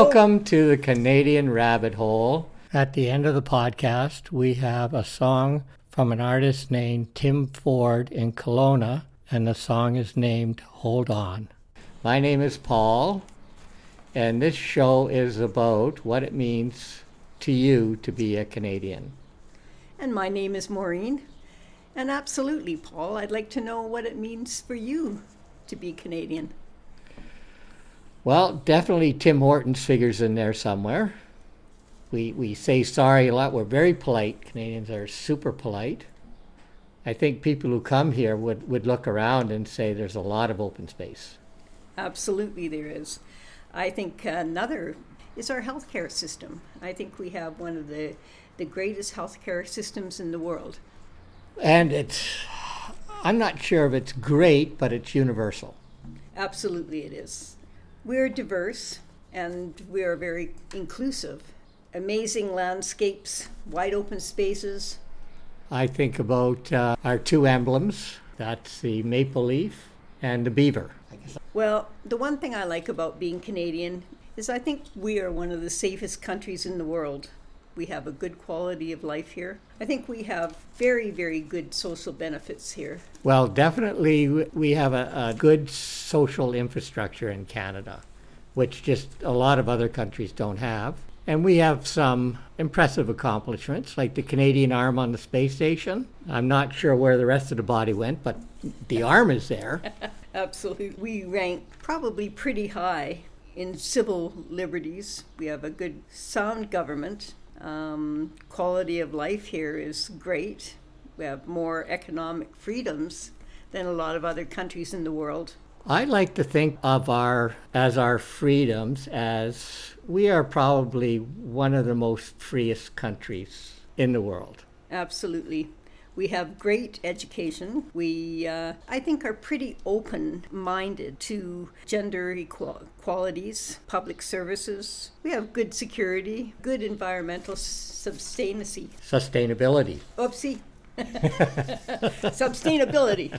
Welcome to the Canadian Rabbit Hole. At the end of the podcast, we have a song from an artist named Tim Ford in Kelowna, and the song is named Hold On. My name is Paul, and this show is about what it means to you to be a Canadian. And my name is Maureen. And absolutely, Paul, I'd like to know what it means for you to be Canadian. Well, definitely Tim Hortons figures in there somewhere. We, we say sorry a lot. We're very polite. Canadians are super polite. I think people who come here would, would look around and say there's a lot of open space. Absolutely, there is. I think another is our healthcare system. I think we have one of the, the greatest healthcare systems in the world. And it's, I'm not sure if it's great, but it's universal. Absolutely, it is. We're diverse and we are very inclusive. Amazing landscapes, wide open spaces. I think about uh, our two emblems that's the maple leaf and the beaver. Well, the one thing I like about being Canadian is I think we are one of the safest countries in the world. We have a good quality of life here. I think we have very, very good social benefits here. Well, definitely we have a, a good social infrastructure in Canada, which just a lot of other countries don't have. And we have some impressive accomplishments, like the Canadian arm on the space station. I'm not sure where the rest of the body went, but the arm is there. Absolutely. We rank probably pretty high in civil liberties. We have a good, sound government. Um, quality of life here is great. We have more economic freedoms than a lot of other countries in the world. I like to think of our as our freedoms as we are probably one of the most freest countries in the world. Absolutely. We have great education. We, uh, I think, are pretty open minded to gender equalities, public services. We have good security, good environmental sustainability. Sustainability. Oopsie. Sustainability.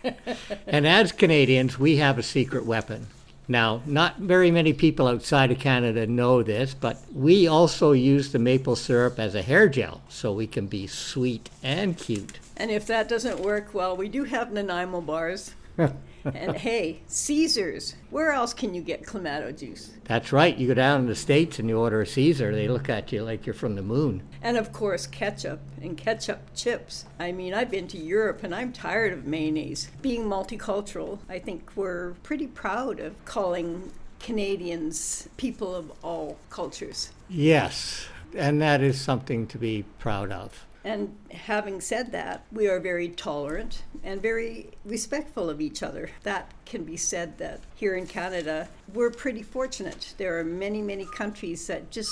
and as Canadians, we have a secret weapon. Now, not very many people outside of Canada know this, but we also use the maple syrup as a hair gel, so we can be sweet and cute. And if that doesn't work, well, we do have Nanaimo bars. and hey, Caesars. Where else can you get Clamato juice? That's right. You go down in the States and you order a Caesar, they look at you like you're from the moon. And of course, ketchup and ketchup chips. I mean, I've been to Europe and I'm tired of mayonnaise. Being multicultural, I think we're pretty proud of calling Canadians people of all cultures. Yes, and that is something to be proud of. And having said that, we are very tolerant and very respectful of each other. That can be said that here in Canada, we're pretty fortunate. There are many, many countries that just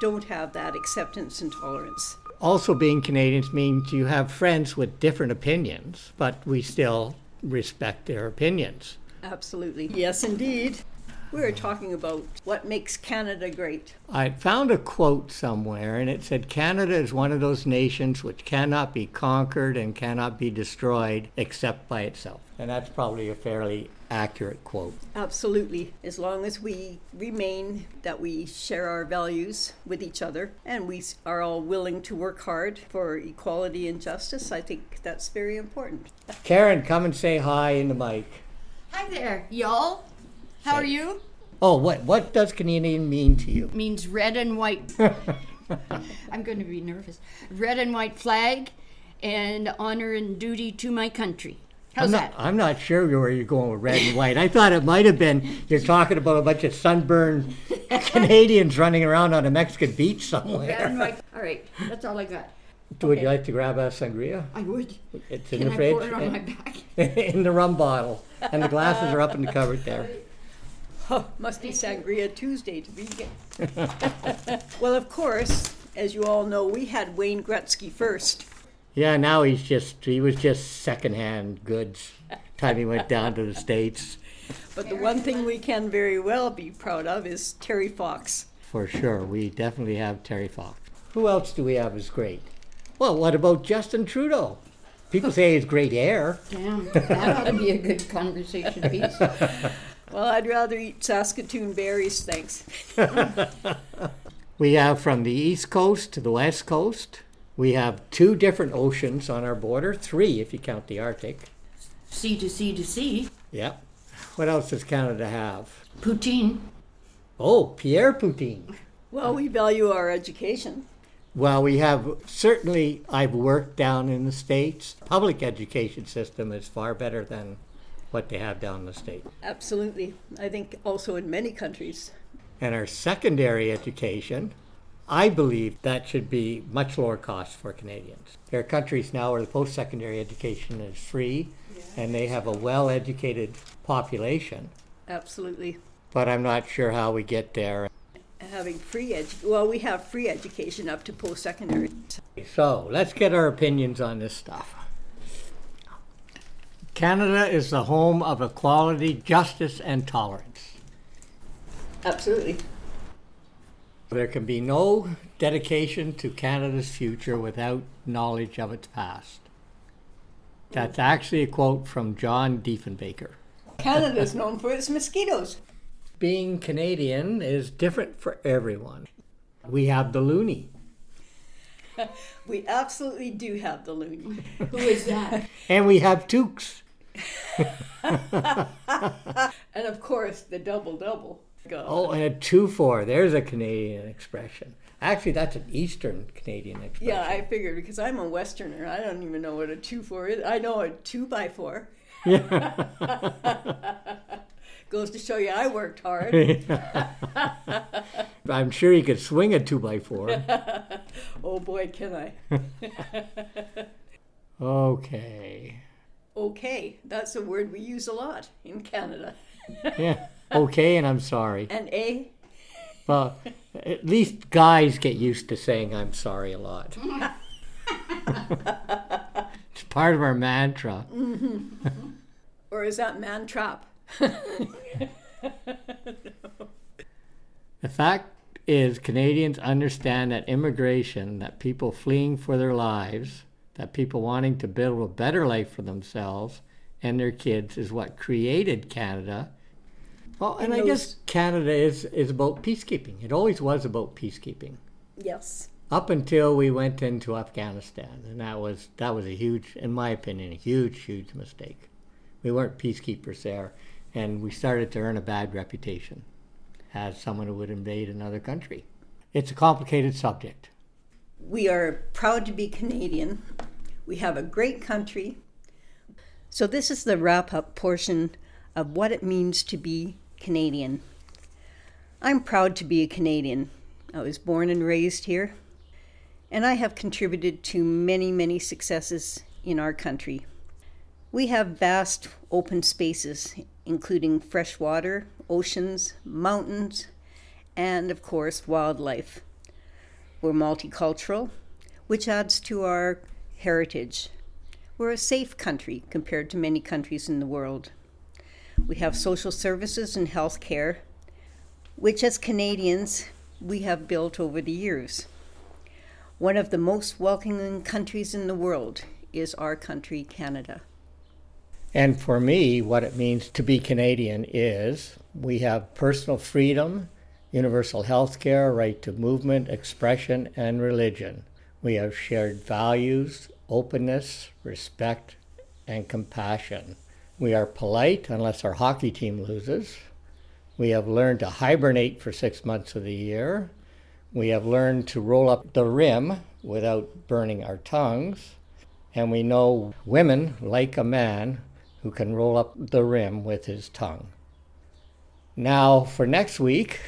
don't have that acceptance and tolerance. Also, being Canadians means you have friends with different opinions, but we still respect their opinions. Absolutely. Yes, indeed. We were talking about what makes Canada great. I found a quote somewhere, and it said Canada is one of those nations which cannot be conquered and cannot be destroyed except by itself. And that's probably a fairly accurate quote. Absolutely. As long as we remain that we share our values with each other and we are all willing to work hard for equality and justice, I think that's very important. Karen, come and say hi in the mic. Hi there, y'all. How are you? Oh, what what does Canadian mean to you? Means red and white. I'm going to be nervous. Red and white flag, and honor and duty to my country. How's I'm that? I'm not sure where you're going with red and white. I thought it might have been you're talking about a bunch of sunburned Canadians running around on a Mexican beach somewhere. Red and white. All right, that's all I got. Would okay. you like to grab a sangria? I would. It's in Can the fridge. Pour it on my back? in the rum bottle, and the glasses are up in the cupboard there. Oh, must be Sangria Tuesday to be. well, of course, as you all know, we had Wayne Gretzky first. Yeah, now he's just he was just secondhand goods. Time he went down to the states. But the one thing we can very well be proud of is Terry Fox. For sure, we definitely have Terry Fox. Who else do we have as great? Well, what about Justin Trudeau? People say he's great hair. Damn, that ought to be a good conversation piece. Well, I'd rather eat Saskatoon berries, thanks. we have from the east coast to the west coast. We have two different oceans on our border, three if you count the Arctic. Sea to sea to sea. Yep. What else does Canada have? Poutine. Oh, Pierre Poutine. Well, we value our education. Well, we have certainly, I've worked down in the States. Public education system is far better than what they have down in the state. Absolutely. I think also in many countries. And our secondary education, I believe that should be much lower cost for Canadians. There are countries now where the post secondary education is free and they have a well educated population. Absolutely. But I'm not sure how we get there. Having free edu- well, we have free education up to post secondary. So let's get our opinions on this stuff. Canada is the home of equality, justice, and tolerance. Absolutely. There can be no dedication to Canada's future without knowledge of its past. That's actually a quote from John Diefenbaker. Canada is known for its mosquitoes. Being Canadian is different for everyone. We have the loonie. We absolutely do have the loony. Who is that? And we have toques. And of course, the double double. Oh, and a two four. There's a Canadian expression. Actually, that's an Eastern Canadian expression. Yeah, I figured because I'm a Westerner. I don't even know what a two four is. I know a two by four. Goes to show you I worked hard. I'm sure you could swing a two by four. oh boy, can I. Okay. Okay, that's a word we use a lot in Canada. Yeah. Okay, and I'm sorry. And A, Well, at least guys get used to saying I'm sorry a lot. it's part of our mantra. Mm-hmm. or is that man trap? The fact is, Canadians understand that immigration, that people fleeing for their lives, that people wanting to build a better life for themselves and their kids is what created Canada. Well, and And I guess Canada is, is about peacekeeping. It always was about peacekeeping. Yes. Up until we went into Afghanistan, and that was that was a huge, in my opinion, a huge, huge mistake. We weren't peacekeepers there, and we started to earn a bad reputation as someone who would invade another country. It's a complicated subject. We are proud to be Canadian. We have a great country. So, this is the wrap up portion of what it means to be Canadian. I'm proud to be a Canadian. I was born and raised here, and I have contributed to many, many successes in our country. We have vast open spaces, including fresh water, oceans, mountains, and of course, wildlife. We're multicultural, which adds to our heritage. We're a safe country compared to many countries in the world. We have social services and health care, which as Canadians we have built over the years. One of the most welcoming countries in the world is our country, Canada. And for me, what it means to be Canadian is we have personal freedom, universal health care, right to movement, expression, and religion. We have shared values, openness, respect, and compassion. We are polite unless our hockey team loses. We have learned to hibernate for six months of the year. We have learned to roll up the rim without burning our tongues. And we know women like a man who can roll up the rim with his tongue. Now, for next week,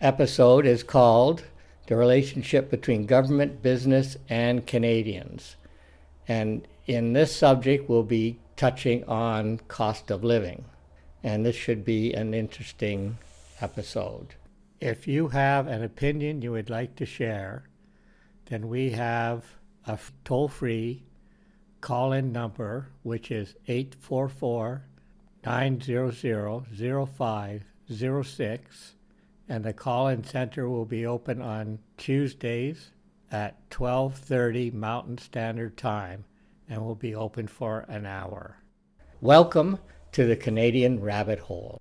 episode is called The Relationship Between Government, Business, and Canadians. And in this subject, we'll be touching on cost of living. And this should be an interesting episode. If you have an opinion you would like to share, then we have a toll free call in number, which is 844 900 0506. And the call in center will be open on Tuesdays at 12:30 Mountain Standard Time and will be open for an hour. Welcome to the Canadian Rabbit Hole.